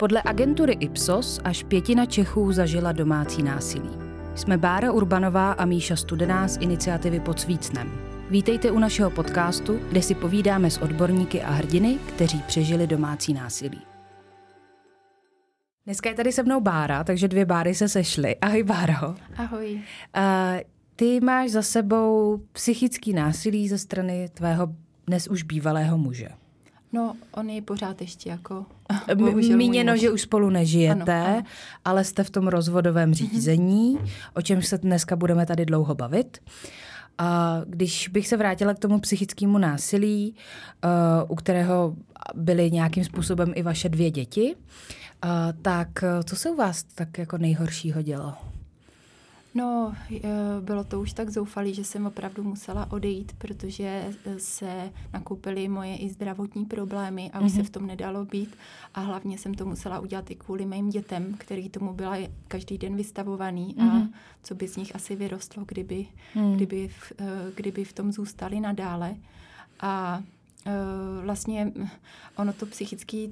Podle agentury Ipsos až pětina Čechů zažila domácí násilí. Jsme Bára Urbanová a Míša Studená z iniciativy Pod Svícnem. Vítejte u našeho podcastu, kde si povídáme s odborníky a hrdiny, kteří přežili domácí násilí. Dneska je tady se mnou Bára, takže dvě Báry se sešly. Ahoj Báro. Ahoj. Uh, ty máš za sebou psychický násilí ze strany tvého dnes už bývalého muže. No, on je pořád ještě jako... Míněno, že už spolu nežijete, ano, ano. ale jste v tom rozvodovém mhm. řízení, mm-hmm. o čem se dneska budeme tady dlouho bavit. A když bych se vrátila k tomu psychickému násilí, uh, u kterého byly nějakým způsobem i vaše dvě děti, uh, tak uh, co se u vás tak jako nejhoršího dělo? No, eh, bylo to už tak zoufalý, že jsem opravdu musela odejít, protože eh, se nakoupily moje i zdravotní problémy a už mm-hmm. se mhm. v tom nedalo být. A hlavně jsem to musela udělat i kvůli mým dětem, který tomu byla každý den vystavovaný mm-hmm. a mhm. co by z nich asi vyrostlo, kdyby, mm. kdyby, v, eh, kdyby v tom zůstali nadále. A vlastně ono to psychické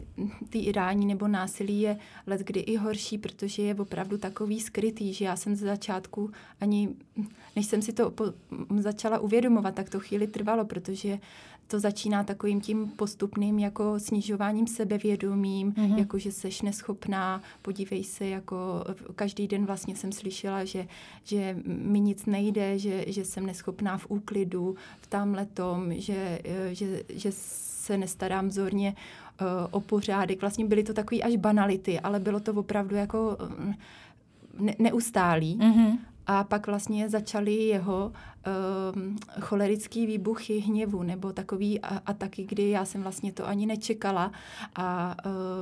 týrání nebo násilí je let kdy i horší, protože je opravdu takový skrytý, že já jsem z začátku ani, než jsem si to po, začala uvědomovat, tak to chvíli trvalo, protože to začíná takovým tím postupným jako snižováním sebevědomím, mm-hmm. jako že seš neschopná, podívej se, jako každý den vlastně jsem slyšela, že, že mi nic nejde, že, že jsem neschopná v úklidu, v tamhle tom, že, že, že se nestarám vzorně uh, o pořádek. Vlastně byly to takové až banality, ale bylo to opravdu jako ne, neustálý. Mm-hmm. A pak vlastně začaly jeho um, cholerický výbuchy hněvu nebo takový ataky, kdy já jsem vlastně to ani nečekala a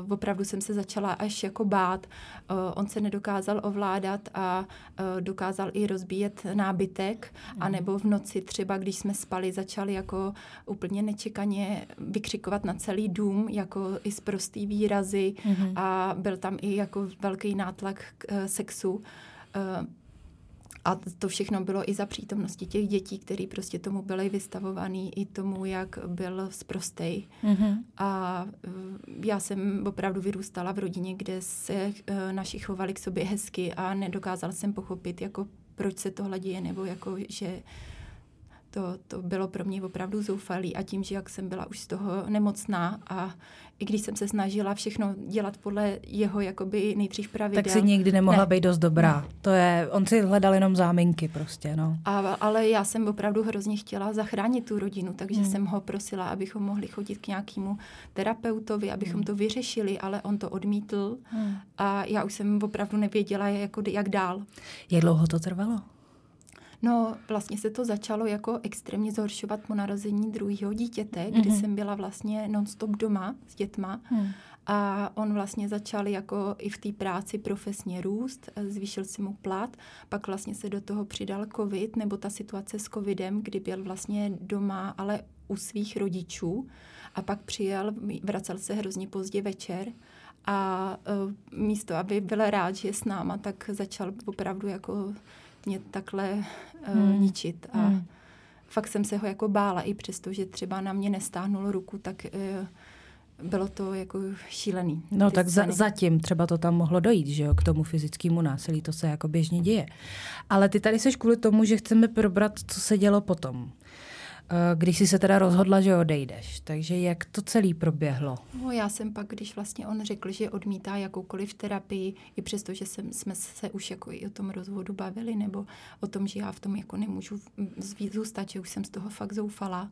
uh, opravdu jsem se začala až jako bát. Uh, on se nedokázal ovládat a uh, dokázal i rozbíjet nábytek mm. a nebo v noci třeba, když jsme spali, začali jako úplně nečekaně vykřikovat na celý dům, jako i z prostý výrazy mm. a byl tam i jako velký nátlak k uh, sexu. Uh, a to všechno bylo i za přítomnosti těch dětí, které prostě tomu byly vystavovaný, i tomu, jak byl zprostej. Mm-hmm. A eh, já jsem opravdu vyrůstala v rodině, kde se eh, naši chovali k sobě hezky a nedokázala jsem pochopit, jako proč se tohle děje, nebo jako, že to, to bylo pro mě opravdu zoufalý a tím, že jak jsem byla už z toho nemocná a i když jsem se snažila všechno dělat podle jeho jakoby nejdřív pravidel. Tak si nikdy nemohla ne. být dost dobrá. Ne. To je, on si hledal jenom záminky prostě, no. A, ale já jsem opravdu hrozně chtěla zachránit tu rodinu, takže hmm. jsem ho prosila, abychom mohli chodit k nějakému terapeutovi, abychom hmm. to vyřešili, ale on to odmítl hmm. a já už jsem opravdu nevěděla, jako, jak dál. Jak dlouho to trvalo? No, vlastně se to začalo jako extrémně zhoršovat po narození druhého dítěte, kdy mm-hmm. jsem byla vlastně nonstop doma s dětma. Mm. A on vlastně začal jako i v té práci profesně růst, zvýšil si mu plat, pak vlastně se do toho přidal covid, nebo ta situace s covidem, kdy byl vlastně doma, ale u svých rodičů a pak přijel, vracel se hrozně pozdě večer a uh, místo, aby byl rád, že je s náma, tak začal opravdu jako mě takhle uh, hmm. ničit. A hmm. fakt jsem se ho jako bála, i přesto, že třeba na mě nestáhnul ruku, tak uh, bylo to jako šílený. No tak za, zatím třeba to tam mohlo dojít, že jo, k tomu fyzickému násilí, to se jako běžně děje. Ale ty tady seš kvůli tomu, že chceme probrat, co se dělo potom. Eh, když jsi se teda rozhodla, že odejdeš. Takže jak to celé proběhlo? No, já jsem pak, když vlastně on řekl, že odmítá jakoukoliv terapii, i přesto, že jsem, jsme se už jako i o tom rozvodu bavili, nebo o tom, že já v tom jako nemůžu zůstat, že už jsem z toho fakt zoufala,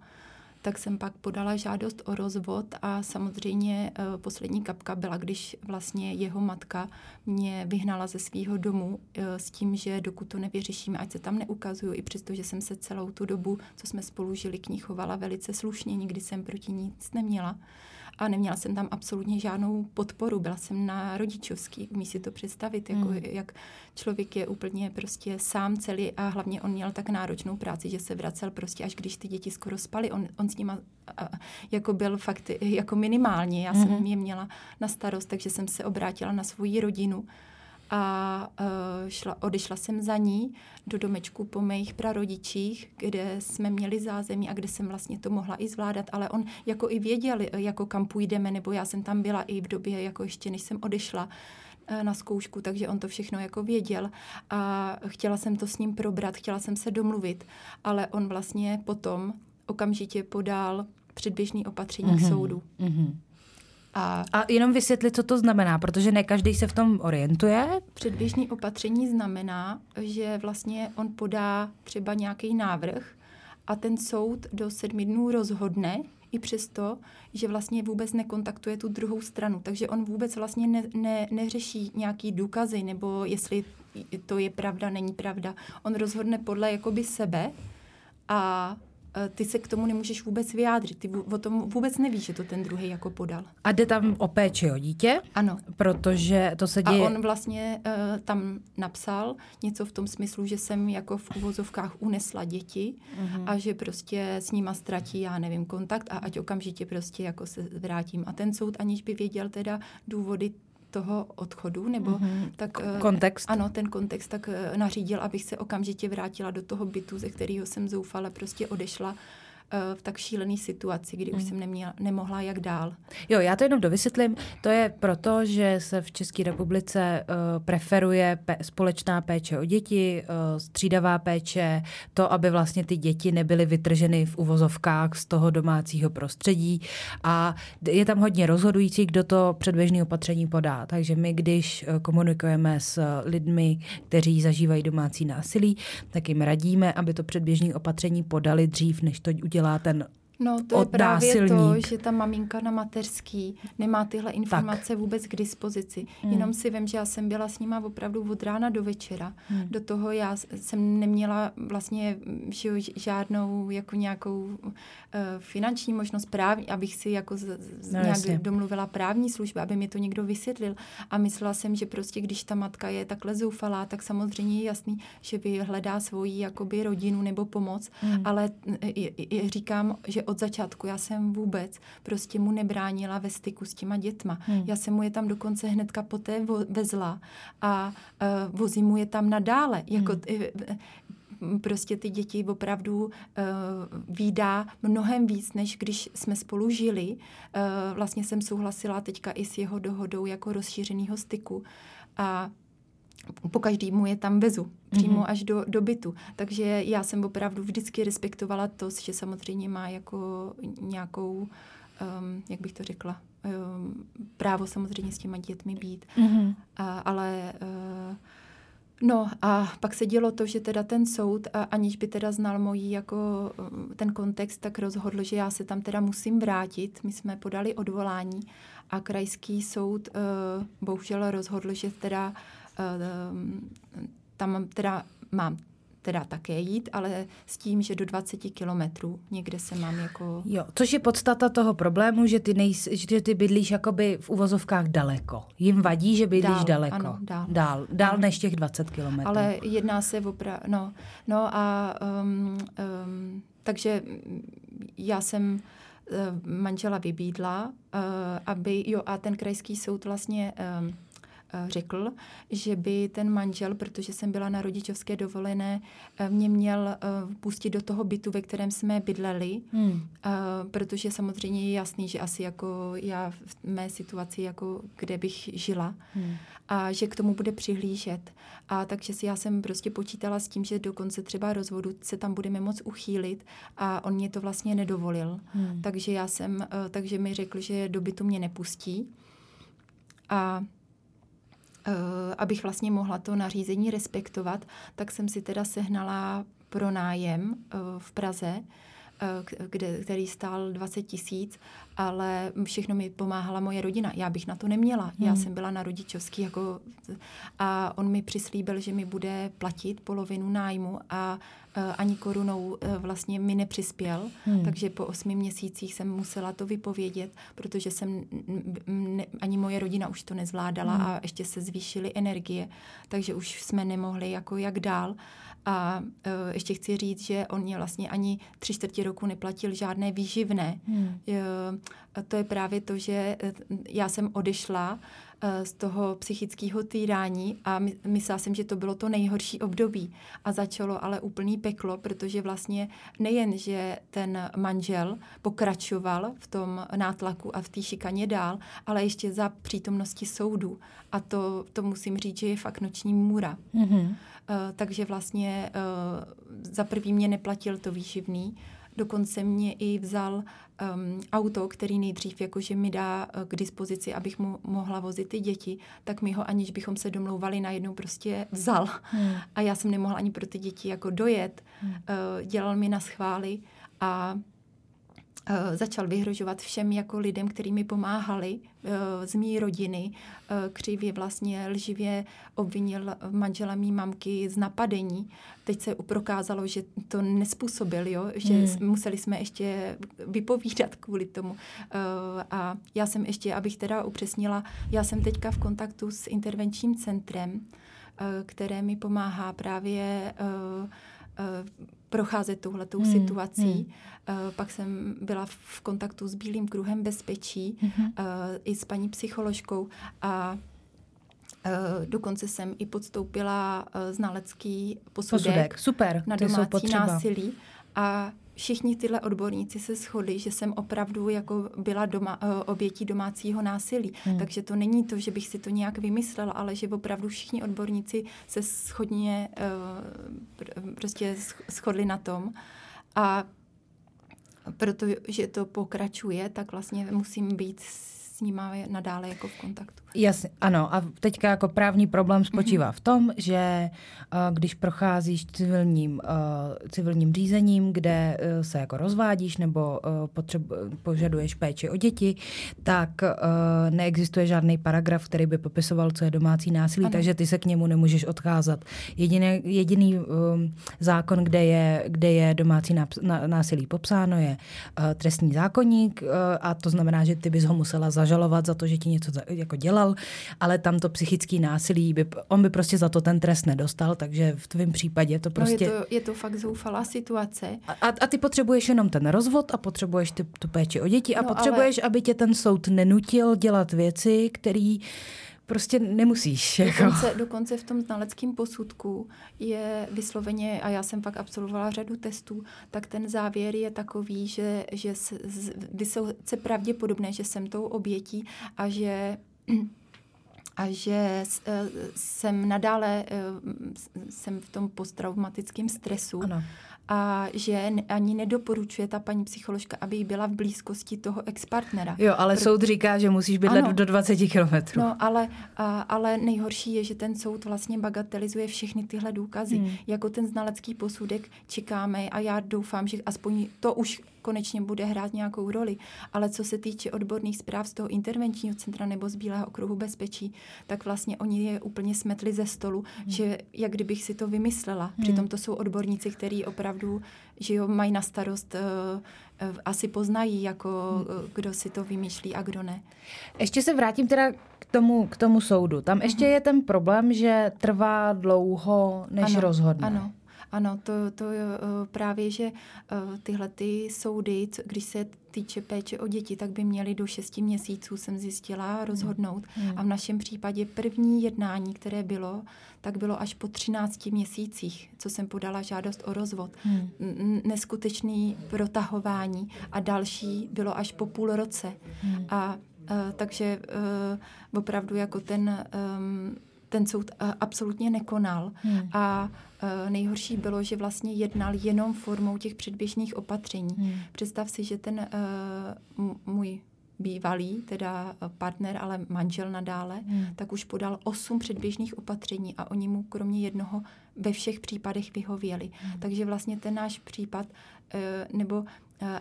tak jsem pak podala žádost o rozvod a samozřejmě uh, poslední kapka byla, když vlastně jeho matka mě vyhnala ze svého domu uh, s tím, že dokud to nevyřešíme, ať se tam neukazuju, i přesto, že jsem se celou tu dobu, co jsme spolu žili, k ní chovala velice slušně, nikdy jsem proti nic neměla a neměla jsem tam absolutně žádnou podporu. Byla jsem na rodičovský, umí si to představit, jako, hmm. jak člověk je úplně prostě sám celý a hlavně on měl tak náročnou práci, že se vracel prostě až když ty děti skoro spaly. On, on s nima a, jako byl fakt jako minimálně. Já hmm. jsem je měla na starost, takže jsem se obrátila na svoji rodinu a uh, šla, odešla jsem za ní do domečku po mých prarodičích, kde jsme měli zázemí a kde jsem vlastně to mohla i zvládat, ale on jako i věděl, jako kam půjdeme, nebo já jsem tam byla i v době, jako ještě než jsem odešla eh, na zkoušku, takže on to všechno jako věděl a chtěla jsem to s ním probrat, chtěla jsem se domluvit, ale on vlastně potom okamžitě podal předběžný opatření mm-hmm. k mhm. soudu. Mm-hmm. A, a jenom vysvětlit, co to znamená, protože ne každý se v tom orientuje. Předběžný opatření znamená, že vlastně on podá třeba nějaký návrh a ten soud do sedmi dnů rozhodne, i přesto, že vlastně vůbec nekontaktuje tu druhou stranu. Takže on vůbec vlastně ne, ne, neřeší nějaký důkazy, nebo jestli to je pravda, není pravda. On rozhodne podle jakoby sebe a ty se k tomu nemůžeš vůbec vyjádřit. Ty o tom vůbec nevíš, že to ten druhý jako podal. A jde tam o péči o dítě? Ano. Protože to se děje... A on vlastně uh, tam napsal něco v tom smyslu, že jsem jako v uvozovkách unesla děti uh-huh. a že prostě s nima ztratí, já nevím, kontakt a ať okamžitě prostě jako se vrátím. A ten soud, aniž by věděl teda důvody toho odchodu, nebo mm-hmm. tak... Eh, kontext. Ano, ten kontext tak eh, nařídil, abych se okamžitě vrátila do toho bytu, ze kterého jsem zoufala, prostě odešla v tak šílené situaci, kdy mm. už hmm. jsem neměla, nemohla jak dál. Jo, já to jenom dovysvětlím. To je proto, že se v České republice uh, preferuje pe- společná péče o děti, uh, střídavá péče, to, aby vlastně ty děti nebyly vytrženy v uvozovkách z toho domácího prostředí a je tam hodně rozhodující, kdo to předběžné opatření podá. Takže my, když komunikujeme s lidmi, kteří zažívají domácí násilí, tak jim radíme, aby to předběžné opatření podali dřív, než to udělá dělá ten No to je právě násilník. to, že ta maminka na mateřský nemá tyhle informace tak. vůbec k dispozici. Hmm. Jenom si vím, že já jsem byla s nima opravdu od rána do večera. Hmm. Do toho já jsem neměla vlastně že žádnou jako nějakou uh, finanční možnost právní, abych si jako z, z, no, nějak jasně. domluvila právní služby, aby mi to někdo vysvětlil. A myslela jsem, že prostě když ta matka je takhle zoufalá, tak samozřejmě je jasný, že hledá svoji jakoby rodinu nebo pomoc, hmm. ale uh, říkám, že od začátku já jsem vůbec prostě mu nebránila ve styku s těma dětma. Hmm. Já jsem mu je tam dokonce hnedka poté vo- vezla a uh, vozím mu je tam nadále. Jako, hmm. prostě ty děti opravdu uh, výdá mnohem víc, než když jsme spolu žili. Uh, vlastně jsem souhlasila teďka i s jeho dohodou jako rozšířeného styku. A po každému je tam vezu, přímo mm-hmm. až do, do bytu. Takže já jsem opravdu vždycky respektovala to, že samozřejmě má jako nějakou, um, jak bych to řekla, um, právo samozřejmě s těma dětmi být. Mm-hmm. A, ale uh, No a pak se dělo to, že teda ten soud, a aniž by teda znal mojí jako um, ten kontext, tak rozhodl, že já se tam teda musím vrátit. My jsme podali odvolání a krajský soud uh, bohužel rozhodl, že teda Eh, tam teda mám teda také jít, ale s tím, že do 20 kilometrů někde se mám jako... Jo, což je podstata toho problému, že ty, nejs, že ty bydlíš jakoby v uvozovkách daleko. Jim vadí, že bydlíš dál, daleko. Ano, dál. Dál, dál ano. než těch 20 kilometrů. Ale jedná se opravdu... No, no a um, um, takže já jsem uh, manžela vybídla, uh, aby... Jo, a ten krajský soud vlastně... Um, Eh, řekl, že by ten manžel, protože jsem byla na rodičovské dovolené, eh, mě měl eh, pustit do toho bytu, ve kterém jsme bydleli, hmm. protože samozřejmě je jasný, že asi jako já v mé situaci, jako kde bych žila, hmm. a že k tomu bude přihlížet. A takže si já jsem prostě počítala s tím, že dokonce třeba rozvodu se tam budeme moc uchýlit a on mě to vlastně nedovolil. Hmm. Takže já jsem, takže mi řekl, že do bytu mě nepustí. A Eh, abych vlastně mohla to nařízení respektovat, tak jsem si teda sehnala pronájem eh, v Praze, eh, kde, který stál 20 tisíc, ale všechno mi pomáhala moje rodina. Já bych na to neměla. Hmm. Já jsem byla na rodičovský jako, a on mi přislíbil, že mi bude platit polovinu nájmu a Eh, ani korunou eh, vlastně mi nepřispěl, hmm. takže po osmi měsících jsem musela to vypovědět, protože jsem ne, ani moje rodina už to nezvládala hmm. a ještě se zvýšily energie, takže už jsme nemohli jako jak dál. A uh, ještě chci říct, že on mě vlastně ani tři čtvrtě roku neplatil žádné výživné. Hmm. Uh, to je právě to, že já jsem odešla uh, z toho psychického týrání a my, myslela jsem, že to bylo to nejhorší období. A začalo ale úplný peklo, protože vlastně nejen, že ten manžel pokračoval v tom nátlaku a v té šikaně dál, ale ještě za přítomnosti soudu. A to, to musím říct, že je fakt noční můra. Mm-hmm. Uh, takže vlastně uh, za prvý mě neplatil to výživný, Dokonce mě i vzal um, auto, který nejdřív jakože mi dá uh, k dispozici, abych mu mohla vozit ty děti, tak mi ho, aniž bychom se domlouvali, najednou prostě vzal. Hmm. A já jsem nemohla ani pro ty děti jako dojet. Hmm. Uh, dělal mi na schvály a Eh, začal vyhrožovat všem jako lidem, kteří mi pomáhali eh, z mý rodiny. Eh, křivě vlastně lživě obvinil manžela mý mamky z napadení. Teď se prokázalo, že to nespůsobil, jo? že hmm. museli jsme ještě vypovídat kvůli tomu. A já jsem ještě, abych teda upřesnila, já jsem teďka v kontaktu s intervenčním centrem, které mi pomáhá právě procházet touhletou hmm. situací. Hmm. Uh, pak jsem byla v kontaktu s Bílým kruhem bezpečí hmm. uh, i s paní psycholožkou a Uh, dokonce jsem i podstoupila uh, znalecký posudek, posudek. Super, na domácí násilí. A všichni tyhle odborníci se shodli, že jsem opravdu jako byla doma, eh, obětí domácího násilí. Hmm. Takže to není to, že bych si to nějak vymyslela, ale že opravdu všichni odborníci se schodně uh, prostě shodli na tom. A protože to pokračuje, tak vlastně musím být s nima nadále jako v kontaktu. Jasně, ano. A teďka jako právní problém spočívá mm-hmm. v tom, že uh, když procházíš civilním, uh, civilním řízením, kde uh, se jako rozvádíš nebo potřebu, požaduješ péči o děti, tak neexistuje žádný paragraf, který by popisoval, co je domácí násilí, ano. takže ty se k němu nemůžeš odcházet. Jediný, jediný uh, zákon, kde je, kde je domácí násilí popsáno, je trestní zákonník a to znamená, že ty bys ho musela zažalovat za to, že ti něco jako dělá udělal, ale tam to psychický násilí, by, on by prostě za to ten trest nedostal, takže v tvém případě to prostě... No je, to, je to fakt zoufalá situace. A, a ty potřebuješ jenom ten rozvod a potřebuješ ty, tu péči o děti a no, potřebuješ, ale... aby tě ten soud nenutil dělat věci, které prostě nemusíš. Jako. Dokonce, dokonce v tom znaleckém posudku je vysloveně, a já jsem fakt absolvovala řadu testů, tak ten závěr je takový, že, že vysoce pravděpodobné, že jsem tou obětí a že a že eh, jsem nadále eh, jsem v tom posttraumatickém stresu. Ano a že ani nedoporučuje ta paní psycholožka, aby jí byla v blízkosti toho ex-partnera. Jo, ale Pr- soud říká, že musíš bydlet ano, do 20 kilometrů. No, ale, a, ale nejhorší je, že ten soud vlastně bagatelizuje všechny tyhle důkazy. Hmm. Jako ten znalecký posudek čekáme a já doufám, že aspoň to už konečně bude hrát nějakou roli. Ale co se týče odborných zpráv z toho intervenčního centra nebo z Bílého okruhu bezpečí, tak vlastně oni je úplně smetli ze stolu, hmm. že jak kdybych si to vymyslela. Hmm. Přitom to jsou odborníci, kteří opravdu že jo, mají na starost, uh, asi poznají, jako uh, kdo si to vymýšlí a kdo ne. Ještě se vrátím teda k tomu, k tomu soudu. Tam uh-huh. ještě je ten problém, že trvá dlouho, než ano, rozhodne. Ano, ano, to, to je uh, právě, že uh, tyhle ty soudy, když se týče péče o děti, tak by měly do 6 měsíců, jsem zjistila, rozhodnout. Hmm. A v našem případě první jednání, které bylo, tak bylo až po 13 měsících, co jsem podala žádost o rozvod. Hmm. Neskutečný protahování a další bylo až po půl roce. Hmm. A uh, takže uh, opravdu jako ten... Um, ten soud uh, absolutně nekonal. Hmm. A uh, nejhorší bylo, že vlastně jednal jenom formou těch předběžných opatření. Hmm. Představ si, že ten uh, můj bývalý, teda partner, ale manžel nadále, hmm. tak už podal osm předběžných opatření a oni mu kromě jednoho ve všech případech vyhověli. Hmm. Takže vlastně ten náš případ, nebo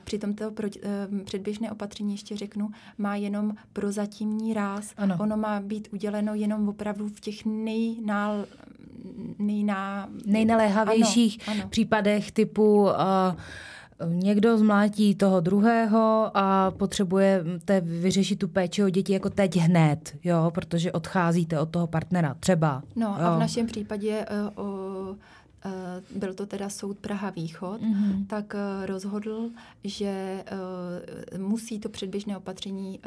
při tomto předběžné opatření ještě řeknu, má jenom prozatímní ráz. Ano. Ono má být uděleno jenom opravdu v těch nejnál, nejná... nejnaléhavějších ano, ano. případech typu uh, někdo zmlátí toho druhého a potřebuje vyřešit tu péči o děti jako teď hned, jo, protože odcházíte od toho partnera, třeba. No jo. a v našem případě uh, Eh, byl to teda soud Praha Východ, mm-hmm. tak eh, rozhodl, že eh, musí to předběžné opatření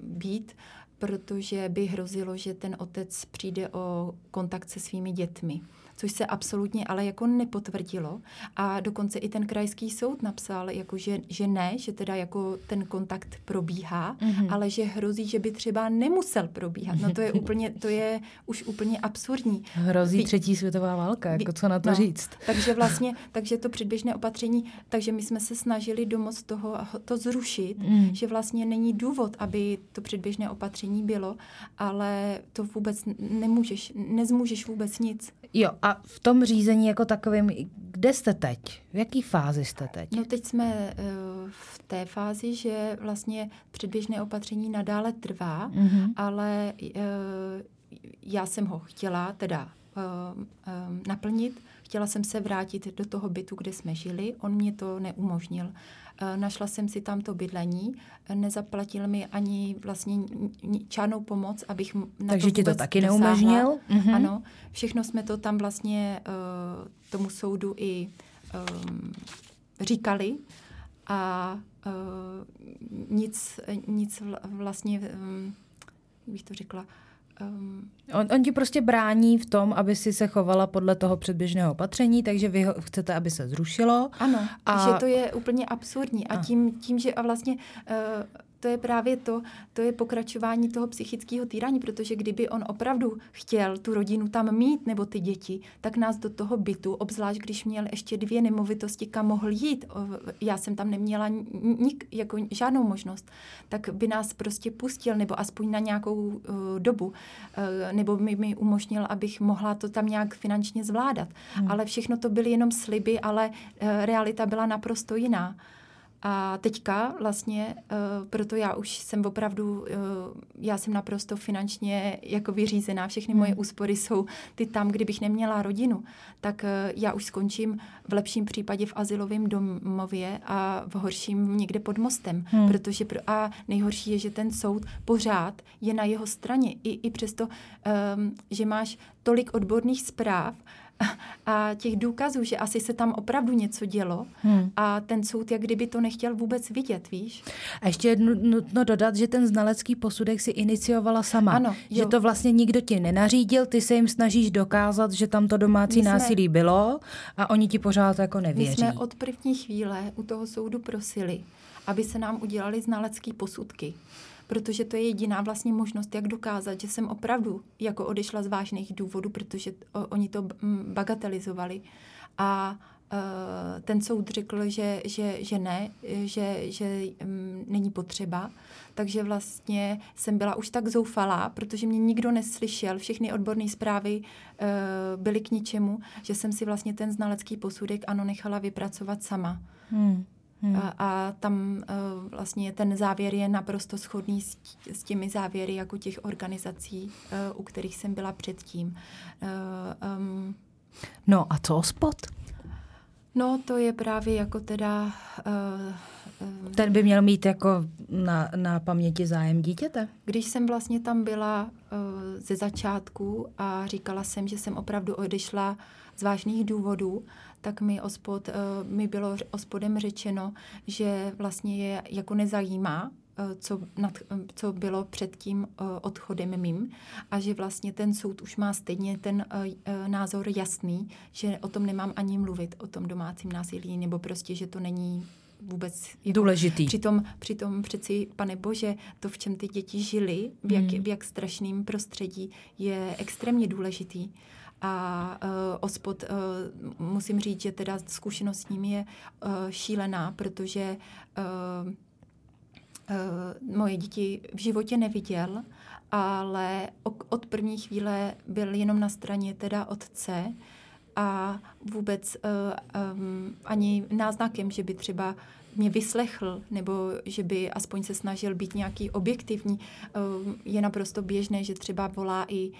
být protože by hrozilo, že ten otec přijde o kontakt se svými dětmi což se absolutně ale jako nepotvrdilo. A dokonce i ten krajský soud napsal, jako že, že ne, že teda jako ten kontakt probíhá, mm-hmm. ale že hrozí, že by třeba nemusel probíhat. No to je úplně, to je už úplně absurdní. Hrozí třetí světová válka, jako co na to no, říct. Takže vlastně, takže to předběžné opatření, takže my jsme se snažili domoc toho to zrušit, mm. že vlastně není důvod, aby to předběžné opatření bylo, ale to vůbec nemůžeš, nezmůžeš vůbec nic. Jo, a v tom řízení jako takovým, kde jste teď? V jaký fázi jste teď? No teď jsme uh, v té fázi, že vlastně předběžné opatření nadále trvá, mm-hmm. ale uh, já jsem ho chtěla teda uh, naplnit. Chtěla jsem se vrátit do toho bytu, kde jsme žili. On mě to neumožnil. Eh, našla jsem si tam to bydlení, nezaplatil mi ani vlastně žádnou pomoc, abych na Takže to ti to taky neumožnil? Mm-hmm. Ano, všechno jsme to tam vlastně uh, tomu soudu i um, říkali a uh, nic, nic vlastně, um, jak bych to řekla, Um, on, on ti prostě brání v tom, aby si se chovala podle toho předběžného opatření, takže vy ho, chcete, aby se zrušilo. Ano, a... že to je úplně absurdní. A, a tím, tím, že a vlastně uh, to je právě to, to je pokračování toho psychického týrání, protože kdyby on opravdu chtěl tu rodinu tam mít nebo ty děti, tak nás do toho bytu, obzvlášť když měl ještě dvě nemovitosti, kam mohl jít, já jsem tam neměla nik, jako žádnou možnost, tak by nás prostě pustil, nebo aspoň na nějakou uh, dobu, uh, nebo mi, mi umožnil, abych mohla to tam nějak finančně zvládat. Hmm. Ale všechno to byly jenom sliby, ale uh, realita byla naprosto jiná. A teďka vlastně, uh, proto já už jsem opravdu, uh, já jsem naprosto finančně jako vyřízená, všechny hmm. moje úspory jsou ty tam, kdybych neměla rodinu, tak uh, já už skončím v lepším případě v asilovém domově a v horším někde pod mostem, hmm. protože pro, a nejhorší je, že ten soud pořád je na jeho straně, i, i přesto, um, že máš tolik odborných zpráv, a těch důkazů, že asi se tam opravdu něco dělo hmm. a ten soud jak kdyby to nechtěl vůbec vidět, víš? A ještě jednu nutno dodat, že ten znalecký posudek si iniciovala sama. Ano, jo. Že to vlastně nikdo ti nenařídil, ty se jim snažíš dokázat, že tam to domácí jsme, násilí bylo a oni ti pořád jako nevěří. My jsme od první chvíle u toho soudu prosili, aby se nám udělali znalecký posudky protože to je jediná vlastně možnost, jak dokázat, že jsem opravdu jako odešla z vážných důvodů, protože oni to bagatelizovali. A uh, ten soud řekl, že, že, že ne, že, že um, není potřeba. Takže vlastně jsem byla už tak zoufalá, protože mě nikdo neslyšel, všechny odborné zprávy uh, byly k ničemu, že jsem si vlastně ten znalecký posudek ano nechala vypracovat sama. Hmm. Hmm. A, a tam uh, vlastně ten závěr je naprosto shodný s, s těmi závěry jako těch organizací, uh, u kterých jsem byla předtím. Uh, um, no a co spot? No to je právě jako teda... Uh, ten by měl mít jako na, na paměti zájem dítěte? Když jsem vlastně tam byla uh, ze začátku a říkala jsem, že jsem opravdu odešla z vážných důvodů, tak mi ospod, uh, mi bylo ospodem řečeno, že vlastně je jako nezajímá, uh, co, nad, co bylo před tím uh, odchodem mým a že vlastně ten soud už má stejně ten názor jasný, že o tom nemám ani mluvit, o tom domácím násilí, nebo prostě, že to není vůbec jako, důležitý. Přitom, přitom přeci, pane Bože, to, v čem ty děti žili, v jak, hmm. v jak strašným prostředí, je extrémně důležitý. A uh, ospod, uh, musím říct, že teda zkušenost s ním je uh, šílená, protože uh, uh, moje děti v životě neviděl, ale od první chvíle byl jenom na straně teda otce a vůbec uh, um, ani náznakem, že by třeba mě vyslechl, nebo že by aspoň se snažil být nějaký objektivní. Uh, je naprosto běžné, že třeba volá i uh,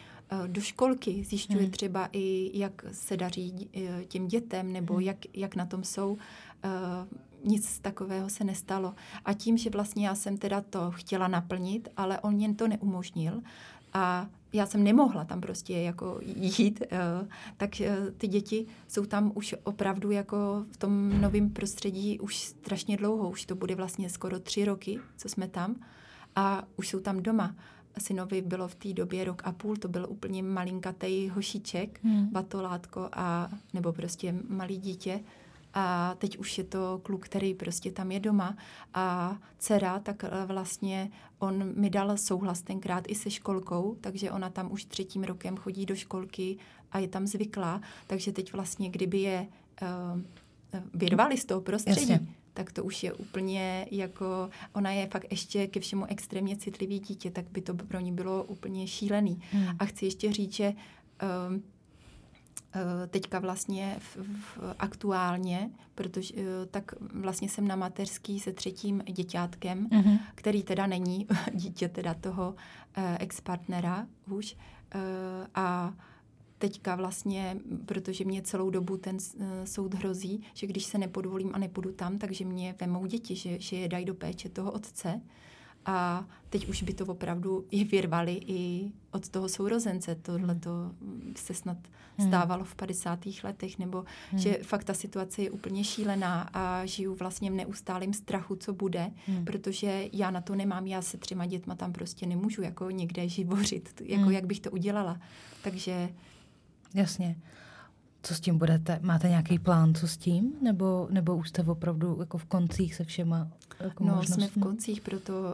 do školky, zjišťuje hmm. třeba i, jak se daří uh, těm dětem, nebo hmm. jak, jak na tom jsou. Uh, nic takového se nestalo. A tím, že vlastně já jsem teda to chtěla naplnit, ale on jen to neumožnil, a já jsem nemohla tam prostě jako jít, eh, tak eh, ty děti jsou tam už opravdu jako v tom novém prostředí už strašně dlouho, už to bude vlastně skoro tři roky, co jsme tam a už jsou tam doma synovi bylo v té době rok a půl, to byl úplně malinkatej hošiček, hmm. batolátko a nebo prostě malý dítě. A teď už je to kluk, který prostě tam je doma. A dcera, tak eh, vlastně on mi dal souhlas tenkrát i se školkou, takže ona tam už třetím rokem chodí do školky a je tam zvyklá. Takže teď vlastně, kdyby je uh, vyrvali z toho prostředí, Jasně tak to už je úplně jako, ona je fakt ještě ke všemu extrémně citlivý dítě, tak by to pro ní bylo úplně šílený. Hmm. A chci ještě říct, že um, teďka vlastně v, v, aktuálně, protože uh, tak vlastně jsem na mateřský se třetím děťátkem, mm-hmm. který teda není dítě teda toho uh, ex-partnera už. Uh, a teďka vlastně, protože mě celou dobu ten uh, soud hrozí, že když se nepodvolím a nepůjdu tam, takže mě vemou děti, že, že je dají do péče toho otce. A teď už by to opravdu je vyrvali i od toho sourozence. Tohle to se snad hmm. stávalo v 50. letech, nebo hmm. že fakt ta situace je úplně šílená a žiju vlastně v neustálém strachu, co bude, hmm. protože já na to nemám, já se třema dětma tam prostě nemůžu jako někde živořit, jako hmm. jak bych to udělala. Takže Jasně. Co s tím budete? Máte nějaký plán, co s tím? Nebo, nebo už jste opravdu jako v koncích se všema jako No, možnostmi? jsme v koncích, proto uh,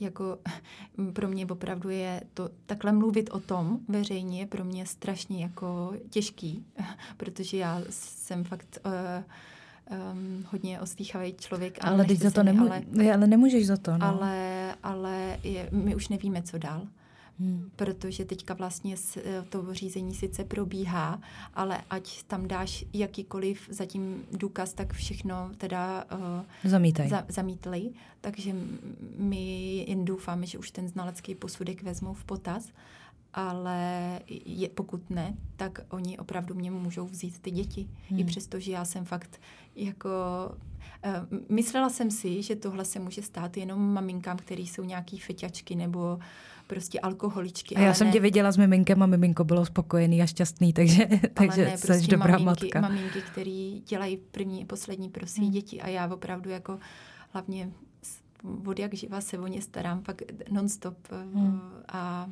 jako pro mě opravdu je to takhle mluvit o tom veřejně pro mě strašně jako těžký, protože já jsem fakt uh, um, hodně ostýchavý člověk. Ale teď za to nemů- ale, ale nemůžeš za to. No. Ale, ale je, my už nevíme, co dál. Hmm. Protože teďka vlastně eh, to řízení sice probíhá, ale ať tam dáš jakýkoliv zatím důkaz, tak všechno teda uh, Za, zamítli. Takže my jen doufáme, že už ten znalecký posudek vezmou v potaz, ale je, pokud ne, tak oni opravdu mě můžou vzít ty děti. Hmm. I přesto, že já jsem fakt jako... Uh, myslela jsem si, že tohle se může stát jenom maminkám, který jsou nějaký feťačky nebo uh, prostě alkoholičky. A já jsem ne. tě viděla s miminkem a miminko bylo spokojený a šťastný, takže, takže ne, prostě jsi dobrá maminky, matka. maminky, který dělají první a poslední pro svý hmm. děti a já opravdu jako hlavně od jak živa se o ně starám, pak nonstop hmm. a,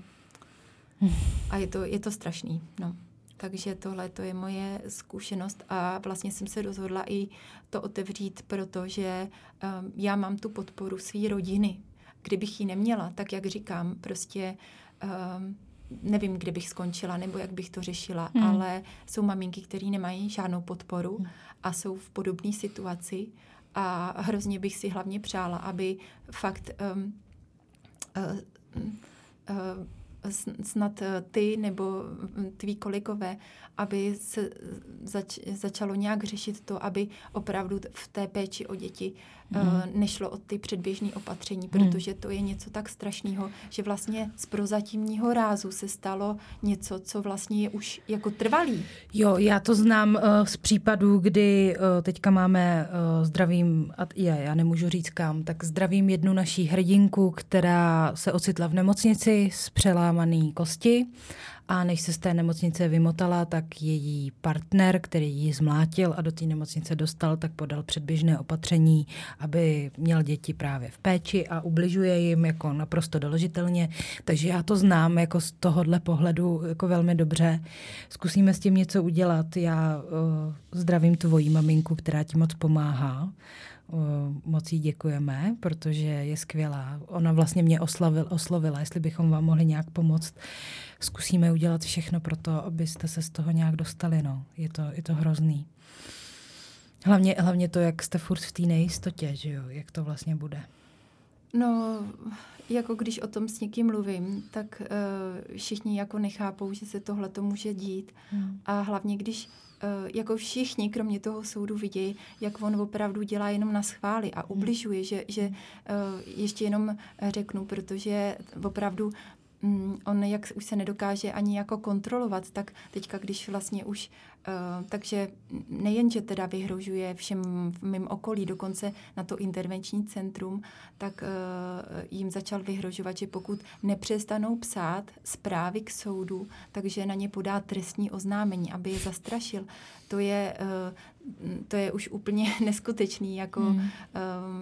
a je to, je to strašný, no. Takže tohle to je moje zkušenost a vlastně jsem se rozhodla i to otevřít, protože um, já mám tu podporu své rodiny, Kdybych ji neměla, tak jak říkám, prostě um, nevím, kde bych skončila nebo jak bych to řešila, hmm. ale jsou maminky, které nemají žádnou podporu hmm. a jsou v podobné situaci a hrozně bych si hlavně přála, aby fakt um, uh, uh, snad ty nebo tví kolegové, aby se zač, začalo nějak řešit to, aby opravdu v té péči o děti mm. nešlo o ty předběžné opatření, hmm. protože to je něco tak strašného, že vlastně z prozatímního rázu se stalo něco, co vlastně je už jako trvalý. Jo, já to znám uh, z případů, kdy uh, teďka máme uh, zdravím, a je, já nemůžu říct kam, tak zdravím jednu naší hrdinku, která se ocitla v nemocnici s přelámaný kosti a než se z té nemocnice vymotala, tak její partner, který ji zmlátil a do té nemocnice dostal, tak podal předběžné opatření, aby měl děti právě v péči a ubližuje jim jako naprosto doložitelně. Takže já to znám jako z tohohle pohledu jako velmi dobře. Zkusíme s tím něco udělat. Já uh, zdravím tvoji maminku, která ti moc pomáhá moc jí děkujeme, protože je skvělá. Ona vlastně mě oslavil, oslovila, jestli bychom vám mohli nějak pomoct. Zkusíme udělat všechno pro to, abyste se z toho nějak dostali. No. Je, to, je to hrozný. Hlavně, hlavně to, jak jste furt v té nejistotě, že jo? jak to vlastně bude. No, jako když o tom s někým mluvím, tak uh, všichni jako nechápou, že se tohle to může dít. Hmm. A hlavně, když uh, jako všichni, kromě toho soudu, vidějí, jak on opravdu dělá jenom na schvály a hmm. ubližuje, že, že uh, ještě jenom řeknu, protože opravdu um, on jak už se nedokáže ani jako kontrolovat, tak teďka, když vlastně už Uh, takže nejen, že teda vyhrožuje všem v mém okolí, dokonce na to intervenční centrum, tak uh, jim začal vyhrožovat, že pokud nepřestanou psát zprávy k soudu, takže na ně podá trestní oznámení, aby je zastrašil. To je uh, to je už úplně neskutečný, jako, hmm. um,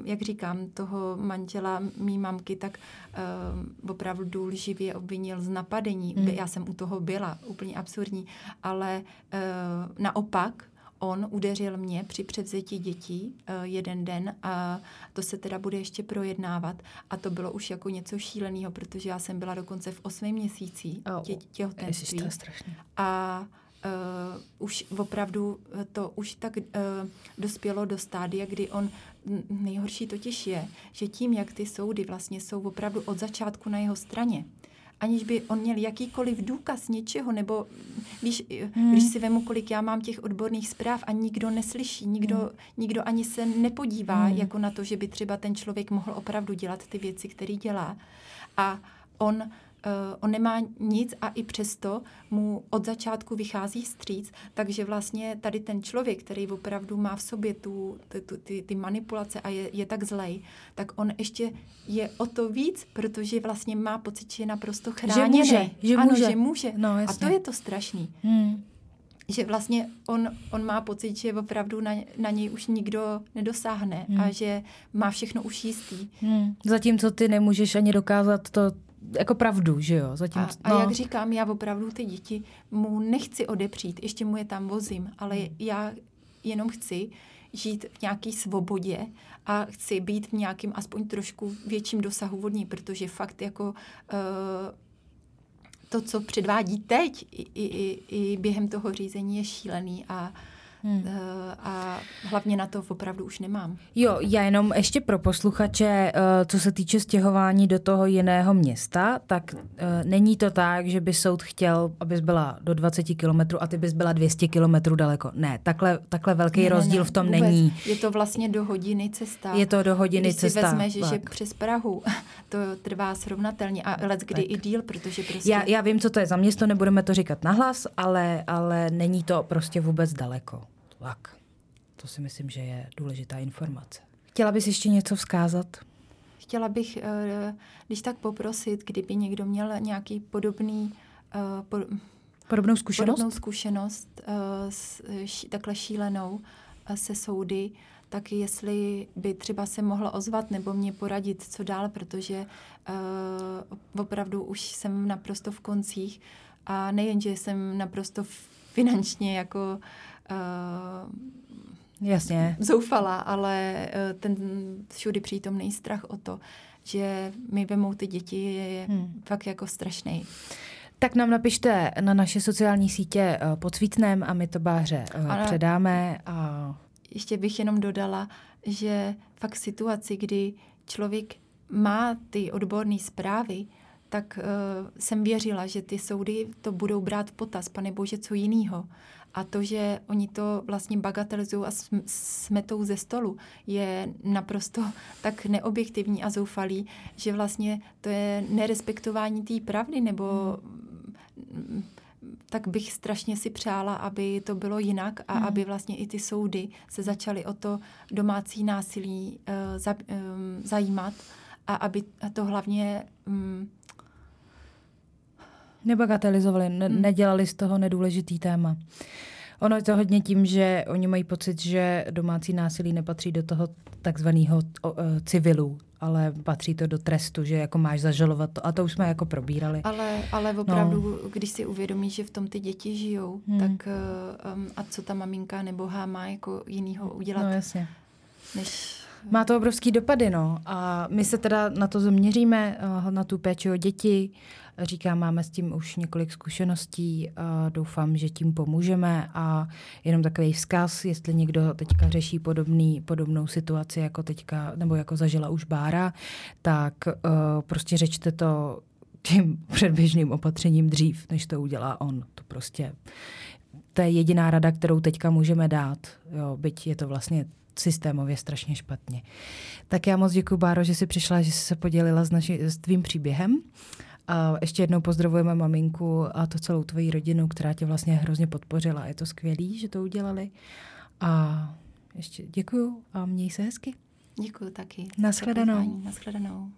jak říkám, toho manžela mý mamky, tak um, opravdu lživě obvinil z napadení. Hmm. Já jsem u toho byla, úplně absurdní, ale uh, naopak on udeřil mě při převzetí dětí uh, jeden den a to se teda bude ještě projednávat a to bylo už jako něco šíleného, protože já jsem byla dokonce v osmi měsících tě, těhotenství. A uh, už opravdu to už tak uh, dospělo do stádia, kdy on nejhorší totiž je, že tím, jak ty soudy vlastně jsou opravdu od začátku na jeho straně, aniž by on měl jakýkoliv důkaz něčeho, nebo když, hmm. když si vemu, kolik já mám těch odborných zpráv a nikdo neslyší, nikdo, hmm. nikdo ani se nepodívá hmm. jako na to, že by třeba ten člověk mohl opravdu dělat ty věci, které dělá. A on uh, on nemá nic a i přesto mu od začátku vychází vstříc, takže vlastně tady ten člověk, který opravdu má v sobě tu, tu, ty, ty manipulace a je, je tak zlej, tak on ještě je o to víc, protože vlastně má pocit, že je naprosto chráněný. Že může. Že ano, může. že může. No, a to je to strašný. Hmm že vlastně on, on má pocit, že opravdu na, na něj už nikdo nedosáhne hmm. a že má všechno už jistý. Hmm. Zatímco ty nemůžeš ani dokázat to jako pravdu, že jo? Zatím, a, a no. jak říkám, já opravdu ty děti mu nechci odepřít, ještě mu je tam vozím, ale hmm. já jenom chci žít v nějaké svobodě a chci být v nějakém aspoň trošku větším dosahu vodní, protože fakt jako uh, to, co předvádí teď i, i, i během toho řízení je šílený a Hmm. Eh, a hlavně na to opravdu už nemám. Jo, já jenom ještě pro posluchače, eh, co se týče stěhování do toho jiného města, tak eh, není to tak, že by soud chtěl, abys byla do 20 kilometrů a ty bys byla 200 kilometrů daleko. Ne, takhle, takhle velký ne, rozdíl ne, v tom vůbec. není. Je to vlastně do hodiny cesta. Je to do hodiny Když cesta. Když si vezmeš, že přes Prahu to trvá srovnatelně a let kdy tak. i díl, protože prostě... Já, já vím, co to je za město, nebudeme to říkat nahlas, ale, ale není to prostě vůbec daleko. Tak, to si myslím, že je důležitá informace. Chtěla bys ještě něco vzkázat? Chtěla bych, eh, když tak poprosit, kdyby někdo měl nějaký podobný eh, podobnou zkušenost, podobnou zkušenost eh, takhle šílenou se soudy, tak jestli by třeba se mohla ozvat nebo mě poradit, co dál, protože uh, opravdu už jsem naprosto v koncích a nejen, že jsem naprosto finančně jako uh, Jasně. zoufala, ale uh, ten všudy přítomný strach o to, že mi vemou ty děti, je hmm. fakt jako strašný. Tak nám napište na naše sociální sítě uh, pod Svícnem a my to Báře uh, ale předáme. A... Ještě bych jenom dodala, že fakt situaci, kdy člověk má ty odborné zprávy, tak uh, jsem věřila, že ty soudy to budou brát v potaz, pane bože, co jiného. A to, že oni to vlastně bagatelizují a smetou ze stolu, je naprosto tak neobjektivní a zoufalý, že vlastně to je nerespektování té pravdy, nebo hmm. tak bych strašně si přála, aby to bylo jinak a hmm. aby vlastně i ty soudy se začaly o to domácí násilí uh, za, um, zajímat a aby to hlavně um, Nebagatelizovali, ne- hmm. nedělali z toho nedůležitý téma. Ono je to hodně tím, že oni mají pocit, že domácí násilí nepatří do toho takzvaného civilu, ale patří to do trestu, že jako máš zažalovat to. A to už jsme jako probírali. Ale, ale opravdu, no. když si uvědomíš, že v tom ty děti žijou, hmm. tak um, a co ta maminka nebohá má jako jinýho udělat? No jasně. Než má to obrovský dopady, no. A my se teda na to zaměříme, eh, na tu péči o děti. Říkám, máme s tím už několik zkušeností. A doufám, že tím pomůžeme. A jenom takový vzkaz, jestli někdo teďka řeší podobný, podobnou situaci, jako teďka, nebo jako zažila už Bára, tak uh, prostě řečte to tím předběžným opatřením dřív, než to udělá on. To prostě to je jediná rada, kterou teďka můžeme dát. Jo, byť je to vlastně systémově strašně špatně. Tak já moc děkuji, Báro, že jsi přišla, že jsi se podělila s, naši, s tvým příběhem. A ještě jednou pozdravujeme maminku a to celou tvoji rodinu, která tě vlastně hrozně podpořila. Je to skvělý, že to udělali. A ještě děkuju a měj se hezky. Děkuju taky. Naschledanou. Naschledanou.